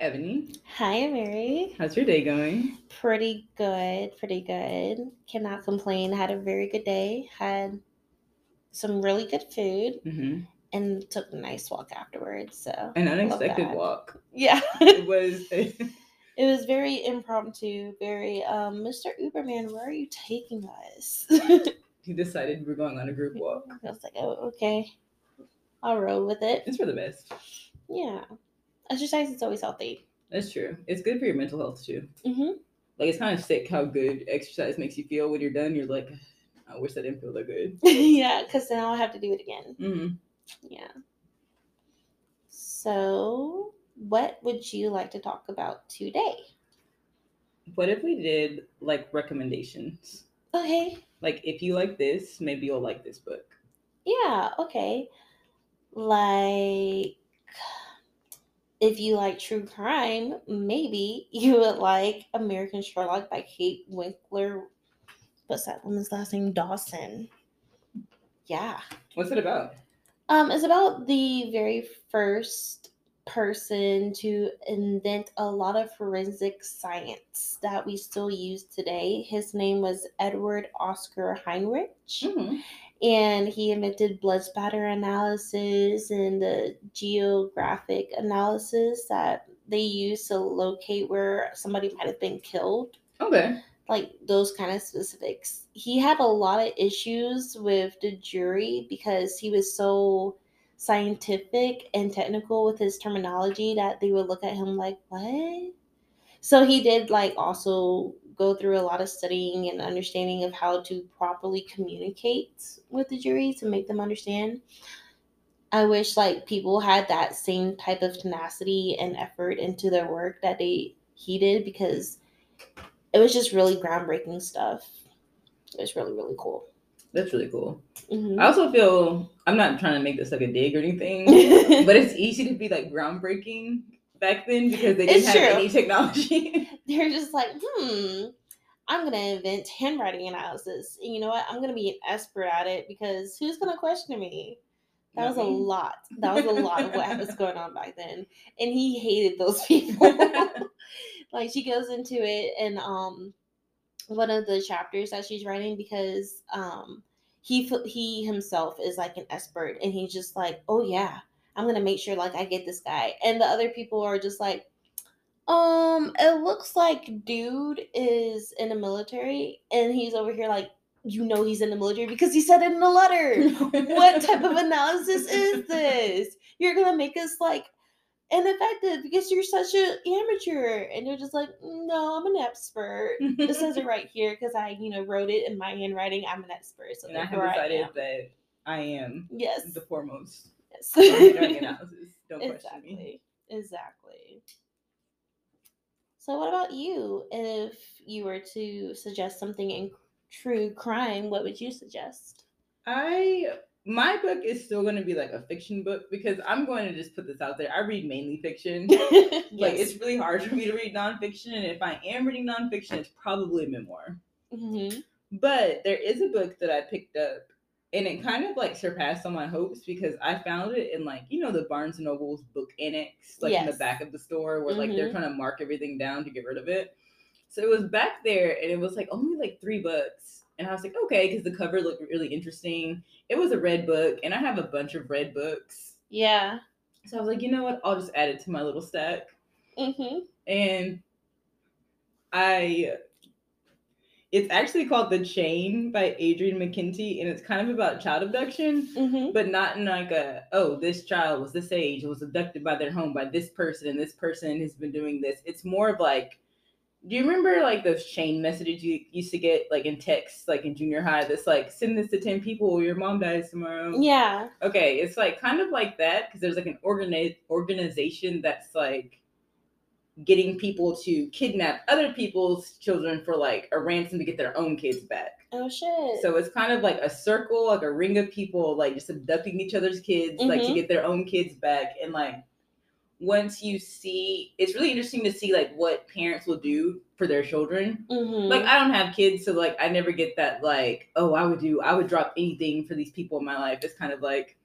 Ebony. Hi, Mary. How's your day going? Pretty good, pretty good. Cannot complain. Had a very good day. Had some really good food hmm and took a nice walk afterwards. So An unexpected walk. Yeah. It was. It was very impromptu, very um, Mr. Uberman, where are you taking us? he decided we're going on a group walk. I was like, oh, okay. I'll roll with it. It's for the best. Yeah. Exercise is always healthy. That's true. It's good for your mental health too. hmm Like it's kind of sick how good exercise makes you feel when you're done. You're like, I wish I didn't feel that good. yeah, because now I'll have to do it again. hmm Yeah. So, what would you like to talk about today? What if we did like recommendations? Okay. Like if you like this, maybe you'll like this book. Yeah, okay. Like, if you like true crime, maybe you would like American Sherlock by Kate Winkler. What's that woman's last name? Dawson. Yeah. What's it about? Um, it's about the very first person to invent a lot of forensic science that we still use today. His name was Edward Oscar Heinrich, hmm and he invented blood spatter analysis and the geographic analysis that they use to locate where somebody might have been killed Okay. like those kind of specifics. He had a lot of issues with the jury because he was so scientific and technical with his terminology that they would look at him like, "What?" So he did like also go through a lot of studying and understanding of how to properly communicate with the jury to make them understand. I wish like people had that same type of tenacity and effort into their work that they he did because it was just really groundbreaking stuff. It was really really cool. That's really cool. Mhm. I also feel I'm not trying to make this like a dig or anything, but it's easy to be like groundbreaking back then because they didn't It's have true. any technology. They're just like, hmm, I'm gonna invent handwriting analysis. And you know what? I'm gonna be an expert at it because who's gonna question me? That was a lot. That was a lot of what was going on back then, and he hated those people. like she goes into it and um one of the chapters that she's writing because um he he himself is like an expert and he's just like oh yeah i'm gonna make sure like i get this guy. And the other people are just like um it looks like dude is in the military and he's over here like you know he's in the military because he said it in the letter. What type of analysis is this? You're gonna make us like ineffective because you're such an amateur. And you're just like no i'm an expert. This says it right here because I, you know, wrote it in my handwriting. I'm an expert, so and I have therefore I, decided that I am Yes. the foremost yes. analysis. Don't question me. exactly. Exactly. So, what about you? If you were to suggest something in true crime, what would you suggest? I my book is still going to be like a fiction book because I'm going to just put this out there. I read mainly fiction. Like it's really hard for me to read nonfiction, and if I am reading nonfiction, it's probably a memoir. Mhm. But there is a book that I picked up, and it kind of like surpassed all my hopes because I found it in like you know the Barnes and Noble's book annex, like in the back of the store where like they're Mhm. trying to mark everything down to get rid of it. So it was back there, and it was like only like three books, and I was like okay because the cover looked really interesting. It was a red book, and I have a bunch of red books, Yeah. so I was like you know what, I'll just add it to my little stack hmm and I it's actually called The Chain by Adrian McKinty and it's kind of about child abduction, hmm but not in like a oh, this child was this age, was abducted by their home by this person, and this person has been doing this. It's more of like do you remember like those chain messages you used to get like in text, like in junior high, that's like send this to ten people, your mom dies tomorrow. Yeah. Okay, it's like kind of like that because there's like an organi- organization that's like getting people to kidnap other people's children for like a ransom to get their own kids back. Oh shit. So it's kind of like a circle, like a ring of people, like just abducting each other's kids, like to Mhm. get their own kids back. And like once you see, it's really interesting to see like what parents will do for their children. hmm Like I don't have kids, so like I never get that like, oh, I would do, I would drop anything for these people in my life. It's kind of like,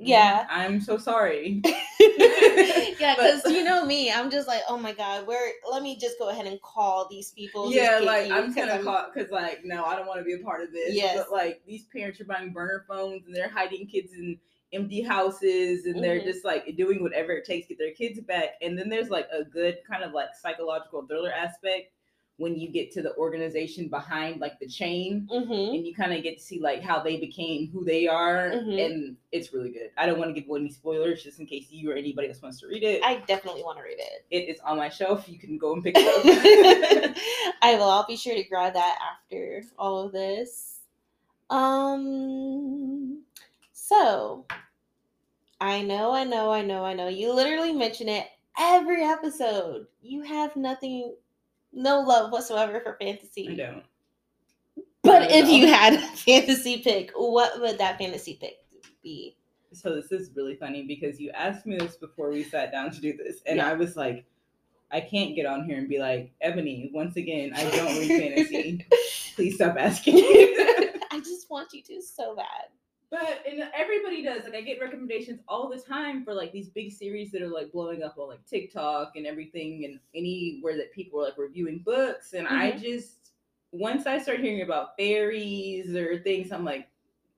Yeah. I'm so sorry. yeah, because you know me, I'm just like, oh my god, where? Let me just go ahead and call these people. yeah, like i'm gonna call because like no, I don't want to be a part of this. Yes. But like these parents are buying burner phones and they're hiding kids in empty houses and they're Mhm. just like doing whatever it takes to get their kids back. And then there's like a good kind of like psychological thriller aspect when you get to the organization behind like the chain Mhm. and you kind of get to see like how they became who they are Mhm. and it's really good. I don't want to give away any spoilers just in case you or anybody else wants to read it. I definitely want to read it. it is on my shelf. You can go and pick it up. I will. I'll be sure to grab that after all of this. Um. So, I know, I know, I know, I know. You literally mention it every episode. You have nothing, no love whatsoever for fantasy. I don't. But if you had a fantasy pick, what would that fantasy pick be? So this is really funny because you asked me this before we sat down to do this, and Yeah. I was like, I can't get on here and be like, Ebony, once again, I don't read fantasy. Please stop asking. Me. I just want you to so bad. But and everybody does. Like I get recommendations all the time for like these big series that are like blowing up on like TikTok and everything, and anywhere that people are like reviewing books. And I Mhm. just once I start hearing about fairies or things, I'm like,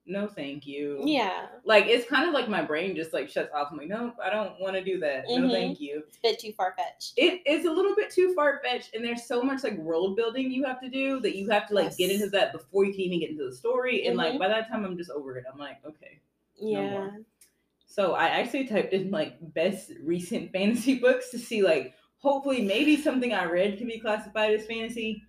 no, thank you. Yeah, like it's kind of like my brain just like shuts off. I'm like, no, I don't want to do that. No, Mhm. thank you. it's a bit too far fetched. It is a little bit too far fetched, and there's so much like world building you have to do that you have to like get into that before you can even get into the story. And like Mhm. by that time, I'm just over it. I'm like, okay. Yeah. more. So I actually typed in like best recent fantasy books to see like hopefully maybe something I read can be classified as fantasy,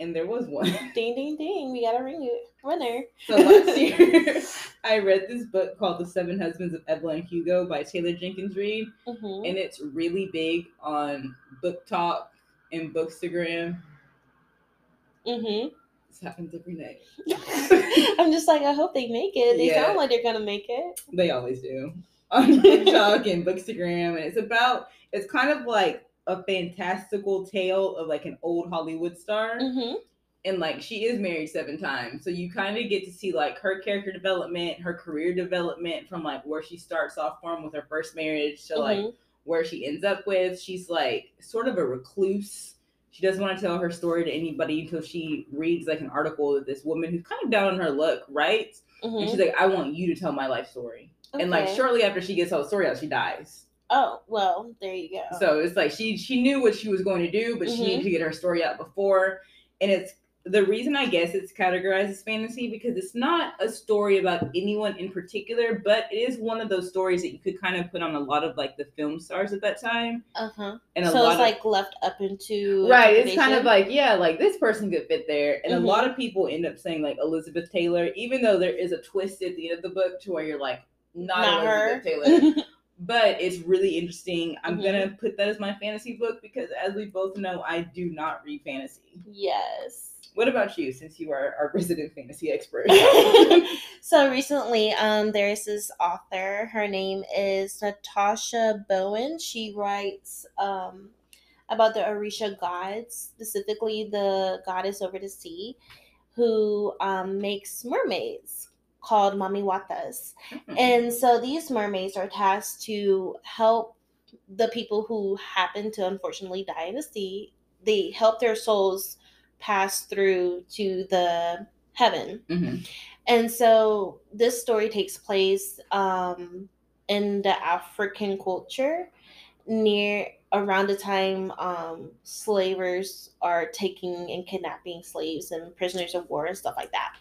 and there was one. Ding ding ding! We got a ring winner. So last year, I read this book called The Seven Husbands of Evelyn Hugo by Taylor Jenkins Reid, Mhm. and it's really big on BookTok and bookstagram. Mhm. This happens every night. I'm just like, I hope they make it. They Yeah. sound like they're gonna make it. They always do on BookTok and bookstagram, and it's about. It's kind of like a fantastical tale of like an old Hollywood star. Mhm. and like she is married seven times so you kind of get to see like her character development her career development from like where she starts off from with her first marriage to like Mhm. where she ends up with she's like sort of a recluse she doesn't want to tell her story to anybody until she reads like an article that this woman who's kind of down on her luck writes and Mhm. she's like i want you to tell my life story and like shortly after she gets her story out she dies Oh well, there you go. so it's like she she knew what she was going to do, but she Mhm. needed to get her story out before. And it's the reason I guess it's categorized as fantasy because it's not a story about anyone in particular, but it is one of those stories that you could kind of put on a lot of like the film stars at that time. uh huh. And a So it's of like left up into Right, it's kind of like yeah, like this person could fit there, and Mhm. a lot of people end up saying like Elizabeth Taylor, even though there is a twist at the end of the book to where you're like not, not her. Elizabeth Taylor, but it's really interesting. I'm Mhm. gonna put that as my fantasy book because, as we both know, I do not read fantasy. yes. What about you, since you are our resident fantasy expert? so recently, um, there's this author. Her name is Natasha Bowen. She writes um about the Orisha gods, specifically the goddess over the sea, who um makes mermaids called Mami Watas. And so these mermaids are tasked to help the people who happen to unfortunately die in the sea. They help their souls pass through to the heaven. Mhm. And so this story takes place um, in the African culture near around the time um, slavers are taking and kidnapping slaves and prisoners of war and stuff like that.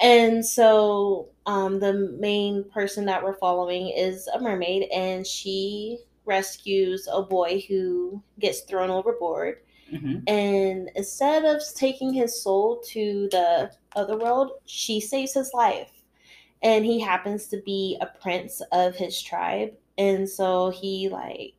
And so um, the main person that we're following is a mermaid, and she rescues a boy who gets thrown overboard. Mhm. And instead of taking his soul to the other world, she saves his life. And he happens to be a prince of his tribe. And so he like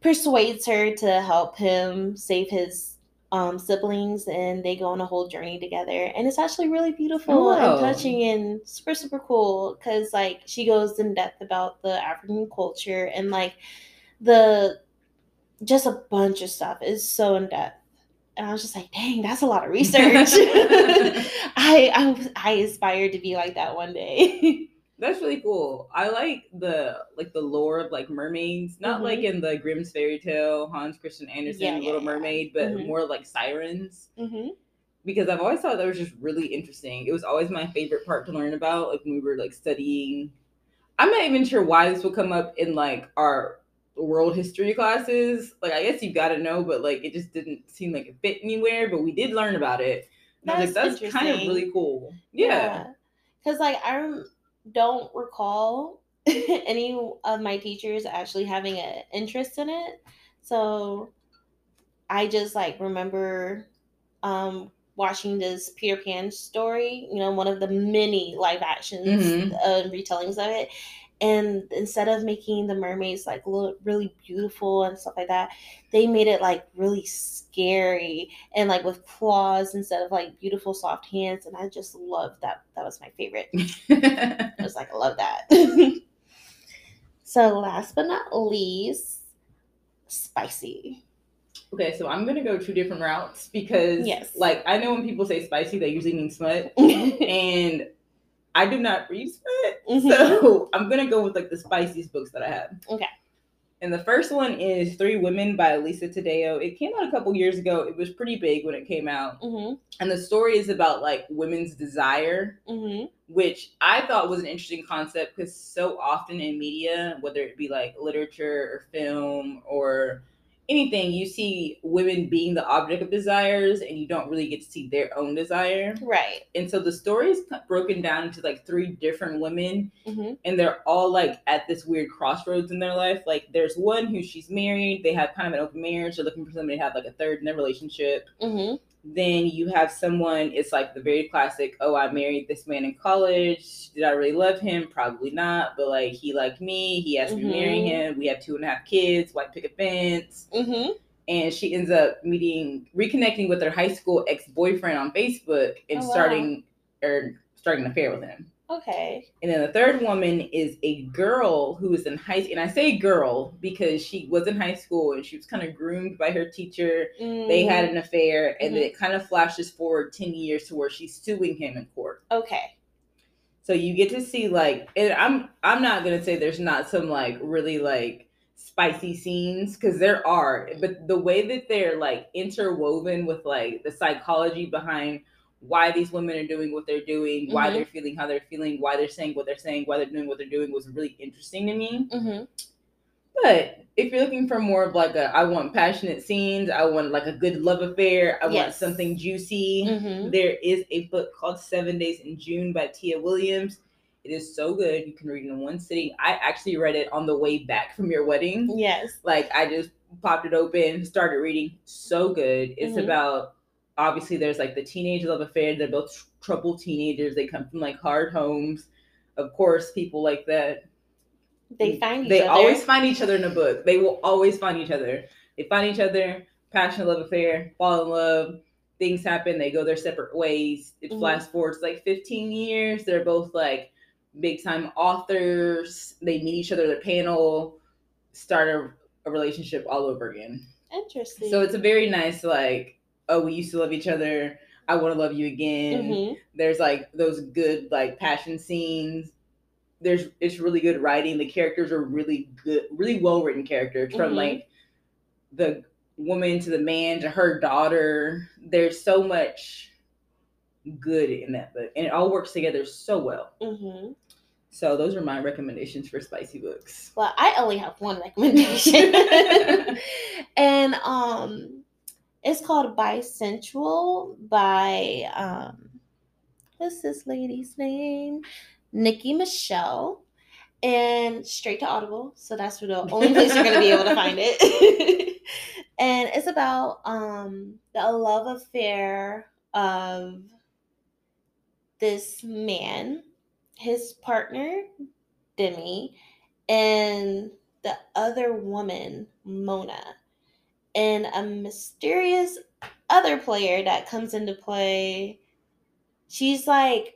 persuades her to help him save his um, siblings and they go on a whole journey together. And it's actually really beautiful wow. and touching and super super cool because like she goes in depth about the african culture and like the just a bunch of stuff. Is so in depth. And i was just like dang that's a lot of research. I i, was- I aspire to be like that one day That's really cool. I like the like the lore of like mermaids, not Mhm. like in the Grimm's fairy tale, Hans Christian Andersen, Yeah, yeah, Little. Mermaid, but Mhm. more like sirens. hmm Because I've always thought that was just really interesting. It was always my favorite part to learn about, like when we were like studying. I'm not even sure why this would come up in like our world history classes. Like I guess you've got to know, but like it just didn't seem like it fit anywhere. But we did learn about it. I like, That's that's kind of really cool. Yeah. Because, like, I rem- don't recall any of my teachers actually having an interest in it. So I just, like, remember um, watching this Peter Pan story, you know, one of the many live actions Mhm. uh, retellings of it. And instead of making the mermaids like look really beautiful and stuff like that, they made it like really scary and like with claws instead of like beautiful soft hands. And I just loved that. That was my favorite. I was like, I love that. so last but not least, spicy. okay, so I'm gonna go two different routes because, Yes. like, I know when people say spicy, they usually mean smut, and I do not read smut, so I'm gonna go with like the spiciest books that I have. Okay. And the first one is Three Women by Lisa Taddeo. It came out a couple years ago. It was pretty big when it came out. hmm And the story is about like women's desire, hmm which I thought was an interesting concept because so often in media, whether it be like literature or film or anything, you see women being the object of desires and you don't really get to see their own desire. Right. And so the story is broken down into like three different women hmm and they're all like at this weird crossroads in their life. Like there's one who she's married, they have kind of an open marriage, they're looking for somebody to have like a third in their relationship. hmm Then you have someone, it's like the very classic, oh, I married this man in college. Did I really love him? Probably not, but like he liked me, he asked me to marry Mhm. him. We have two and a half kids, white picket fence. hmm And she ends up meeting, reconnecting with her high school ex boyfriend on Facebook and Oh, wow. starting or starting an affair with him. Okay. And then the third woman is a girl who is in high school. and I say girl because she was in high school and she was kind of groomed by her teacher. They mm. had an affair, and then it kind of flashes forward 10 years to where she's suing him in court. Okay. So you get to see like and I'm I'm not gonna say there's not some like really like spicy scenes because there are, but the way that they're like interwoven with like the psychology behind why these women are doing what they're doing, why Mhm. they're feeling how they're feeling, why they're saying what they're saying, why they're doing what they're doing was really interesting to me. hmm But if you're looking for more of like a I want passionate scenes, I want like a good love affair, I want something juicy. hmm There is a book called Seven Days in June by Tia Williams. It is so good. You can read it in one sitting. I actually read it on the way back from your wedding. Yes. Like I just popped it open, started reading. So good. It's Mhm. about obviously there's like the teenage love affair. They're both tr- troubled teenagers. They come from like hard homes. Of course, people like that They find each they other. always find each other in a book. They will always find each other. They find each other, passionate love affair, fall in love. Things happen. They go their separate ways. It Mhm. flash forwards like 15 years. They're both like big time authors. They meet each other at a panel, start a, a relationship all over again. Interesting. So it's a very nice like, oh, we used to love each other. I want to love you again. Hmm there's like those good like passion scenes. There's it's really good writing. The characters are really good really well written characters from Mhm. like the woman to the man to her daughter. There's so much good in that book and it all works together so well. Hmm so those are my recommendations for spicy books. Well, I only have one recommendation, and um, it's called Bisensual by um, what's this lady's name? Nikki Michelle, and straight to Audible. So that's the only place you're gonna be able to find it. and it's about um the love affair of this man, his partner Demi, and the other woman, Mona, and a mysterious other player that comes into play. She's like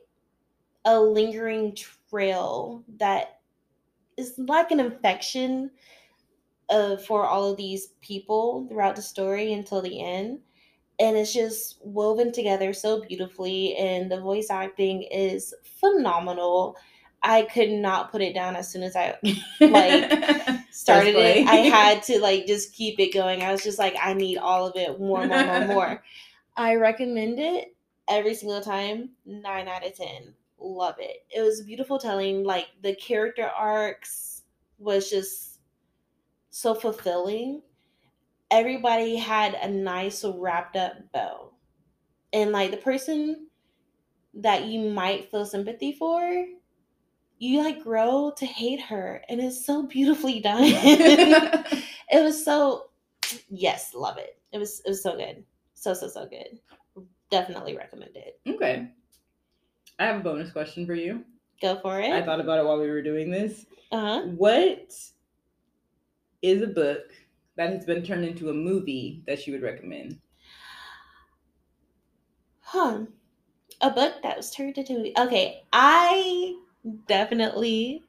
a lingering trail that is like an infection uh, for all of these people throughout the story until the end. And it's just woven together so beautifully, and the voice acting is phenomenal. I could not put it down as soon as I like, started it. I had to like just keep it going. I was just like, I need all of it, more, more, more, more. I recommend it every single time. Nine out of ten. Love it. It was beautiful telling. Like the character arcs was just so fulfilling. Everybody had a nice wrapped up bow. And like the person that you might feel sympathy for, you like grow to hate her. And it's so beautifully done. it was so yes, love it. It was it was so good. So so so good. Definitely recommend it. okay. I have a bonus question for you. Go for it. I thought about it while we were doing this. uh-huh. What is a book that has been turned into a movie that you would recommend? Huh. A book that was turned into a movie. okay. I definitely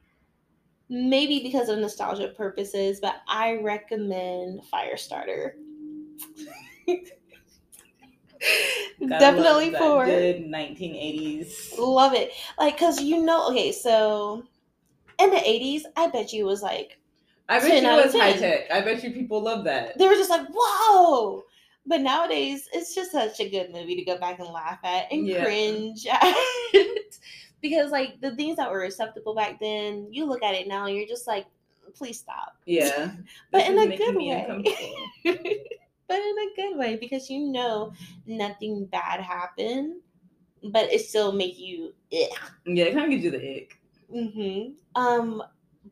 maybe because of nostalgia purposes, but I recommend Firestarter. Definitely for good 1980s. love it. Like cuz you know, okay, so in the 80s, I bet you it was like I bet 10 you it was high tech. I bet you people love that. they were just like, "Whoa." But nowadays, it's just such a good movie to go back and laugh at and Yeah. cringe at. because like the things that were acceptable back then, you look at it now, and you're just like, please stop. Yeah. But This in a good way. but in a good way because you know nothing bad happened, but it still make you ugh. Yeah, it kind of gives you the ick. hmm Um,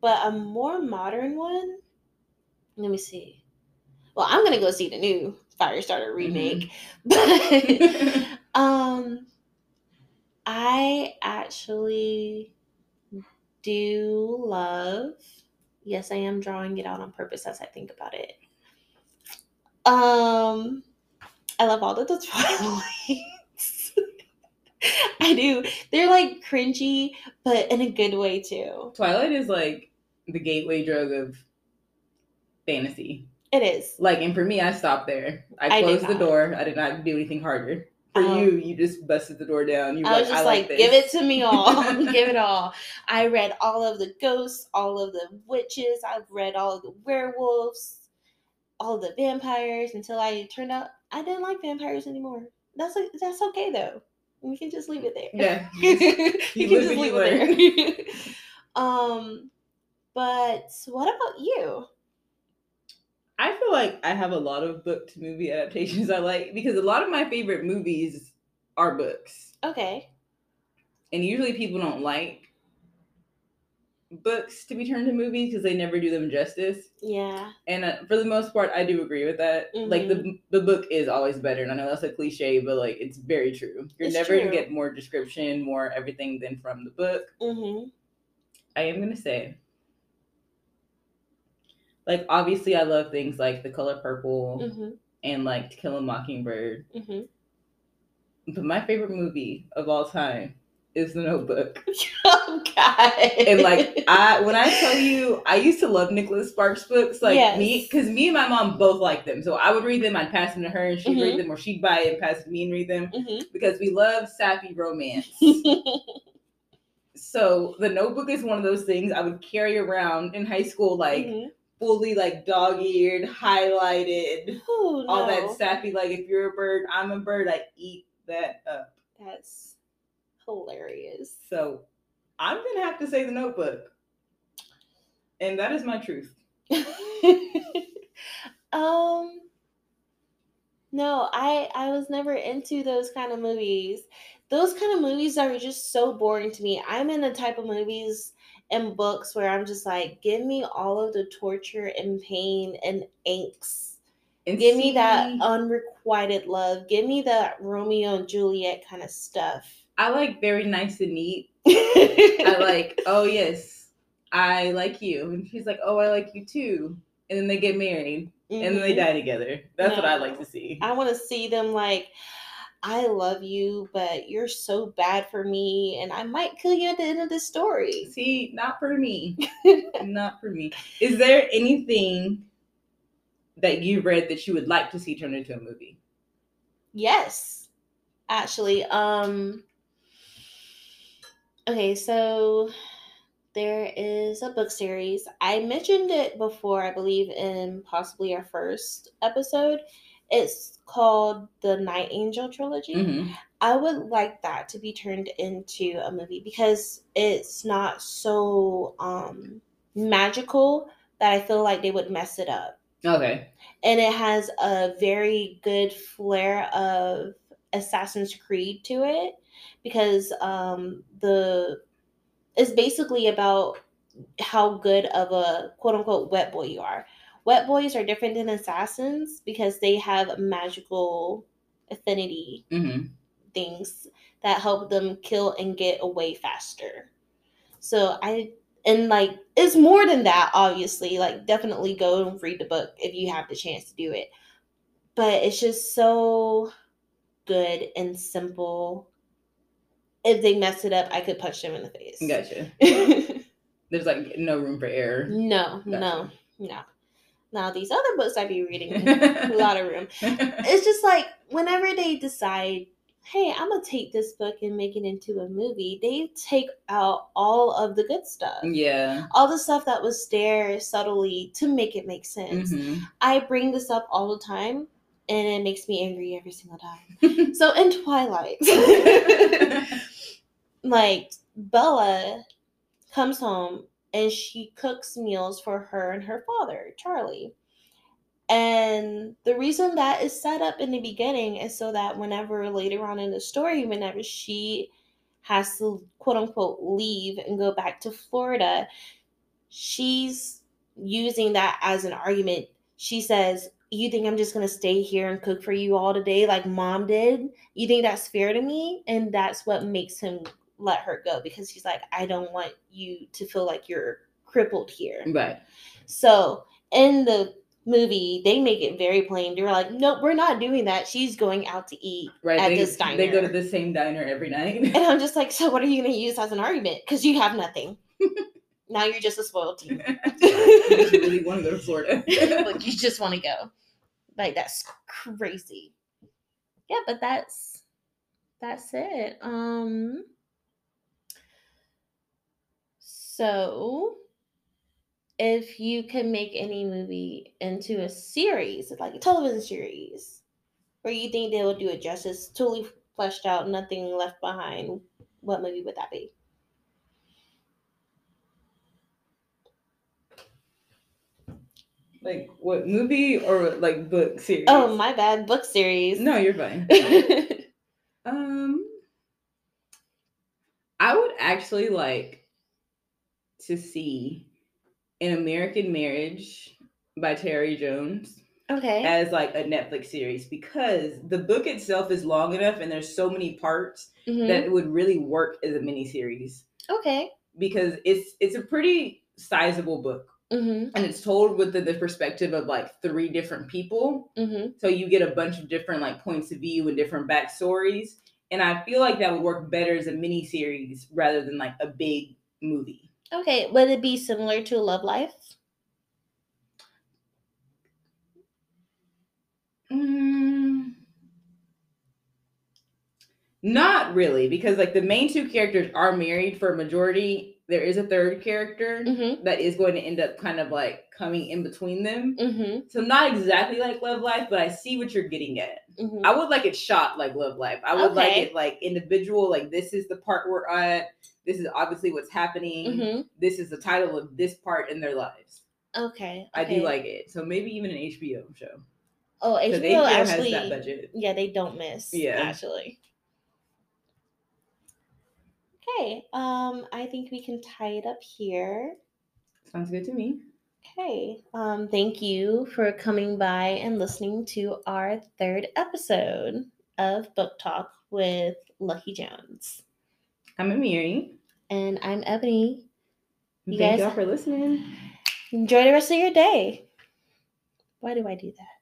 but a more modern one. Let me see. Well, I'm gonna go see the new Firestarter remake, but um, I actually do love. Yes, I am drawing it out on purpose as I think about it. Um, I love all of the Twilights. I do. They're like cringy, but in a good way too. Twilight is like the gateway drug of fantasy. It is. Like, and for me, I stopped there. I I closed the door. I did not do anything harder. For Um, you, you just busted the door down. You I was like, just I like, like, give it to me all. give it all. I read all of the ghosts, all of the witches. I've read all of the werewolves, all of the vampires until I turned out I didn't like vampires anymore. That's like that's okay though. We can just leave it there. Yeah. you You can just leave it there. um, but what about you? I feel like I have a lot of book to movie adaptations I like because a lot of my favorite movies are books. Okay. And usually people don't like books to be turned to movies because they never do them justice. Yeah. And uh, for the most part, I do agree with that. Like the the book is always better, and I know that's a cliche, but like it's very true. You're It's never gonna get more description, more everything than from the book. Mm-hmm. I am gonna say, like obviously, I love things like The Color Purple Mm-hmm. and like To Kill a Mockingbird. Mm-hmm. But my favorite movie of all time is The Notebook. Oh God. And like I, when I tell you, I used to love Nicholas Sparks books. Like Yes. me, because me and my mom both liked them. So I would read them, I'd pass them to her, and she'd Mhm. read them, or she'd buy it and pass it to me and read them Mhm. because we love sappy romance. so The Notebook is one of those things I would carry around in high school, like Mhm. Fully like dog-eared, highlighted, Ooh, all that sappy. Like if you're a bird, I'm a bird. I eat that up. That's hilarious. So I'm gonna have to say The Notebook, and that is my truth. um no, I I was never into those kind of movies. Those kind of movies are just so boring to me. I'm in the type of movies and books where I'm just like, give me all of the torture and pain and angst. And Give me that unrequited love. Give me that Romeo and Juliet kind of stuff. I like very nice and neat. I like, oh yes, I like you, and she's like, oh I like you too, and then they get married, and then they die together. That's what I like Mm-hmm. To see. I want to see them like, I love you, but you're so bad for me, and I might kill you at the end of the story. See, not for me. not for me. Is there anything that you read that you would like to see turned into a movie? Yes, actually. Um. Okay, so there is a book series. I mentioned it before, I believe, in possibly our first episode. It's called the Night Angel trilogy. Mhm. I would like that to be turned into a movie because it's not so um magical that I feel like they would mess it up. Okay. And it has a very good flair of Assassin's Creed to it because um the it's basically about how good of a quote unquote wet boy you are. Wet boys are different than assassins because they have magical affinity hmm things that help them kill and get away faster. So I and like it's more than that obviously like definitely go and read the book if you have the chance to do it. But it's just so good and simple. If they mess it up, I could punch them in the face. Gotcha. There's like no room for error. no, no, no. Now these other books I'd be reading, a lot of room. It's just like whenever they decide, hey, I'm gonna take this book and make it into a movie, they take out all of the good stuff. yeah. All the stuff that was there subtly to make it make sense. Mhm. I bring this up all the time and it makes me angry every single time. so in Twilight, like Bella comes home and she cooks meals for her and her father, Charlie. And the reason that is set up in the beginning is so that whenever later on in the story, whenever she has to quote unquote leave and go back to Florida, she's using that as an argument. She says, You think I'm just going to stay here and cook for you all today like mom did? You think that's fair to me? And that's what makes him let her go because he's like, I don't want you to feel like you're crippled here. Right. So in the movie, they make it very plain. They're like, Nope, we're not doing that. She's going out to eat Right. at they, this diner. they go to the same diner every night. And I'm just like, so what are you going to use as an argument? Because you have nothing. now you're just a spoiled teen. you really want to go to Florida. like you just want to go. Like that's crazy. Yeah, but that's that's it. Um so if you could make any movie into a series, like a television series, where you think they will do it justice, totally fleshed out, nothing left behind, what movie would that be? like what movie or like book series? Oh, my bad, book series. No, you're fine. Um, I would actually like to see an American Marriage by Tayari Jones okay. as like a Netflix series because the book itself is long enough and there's so many parts Mhm. that it would really work as a mini series. okay. because it's it's a pretty sizable book Mm-hmm. and it's told with the, the perspective of like three different people Mm-hmm. so you get a bunch of different like points of view and different backstories and i feel like that would work better as a mini series rather than like a big movie Okay. Would it be similar to Love Life? Mm, not really because like the main two characters are married for a majority there is a third character Mm-hmm. that is going to end up kind of like coming in between them Mm-hmm. so not exactly like love life but i see what you're getting at mm-hmm. I would like it shot like Love Life. I would like it like individual. Like this is the part we're at. This is obviously what's happening. Mm-hmm. This is the title of this part in their lives. Okay. I do like it. So maybe even an HBO show. Oh, HBO HBO actually. has that budget. Yeah, they don't miss. Yeah. Actually. Okay. Um, I think we can tie it up here. Sounds good to me. Okay. Um, thank you for coming by and listening to our third episode of Book Talk with Lucky Jones. I'm Ameari. And I'm Ebony. You Thank guys- y'all for listening. Enjoy the rest of your day. Why do I do that?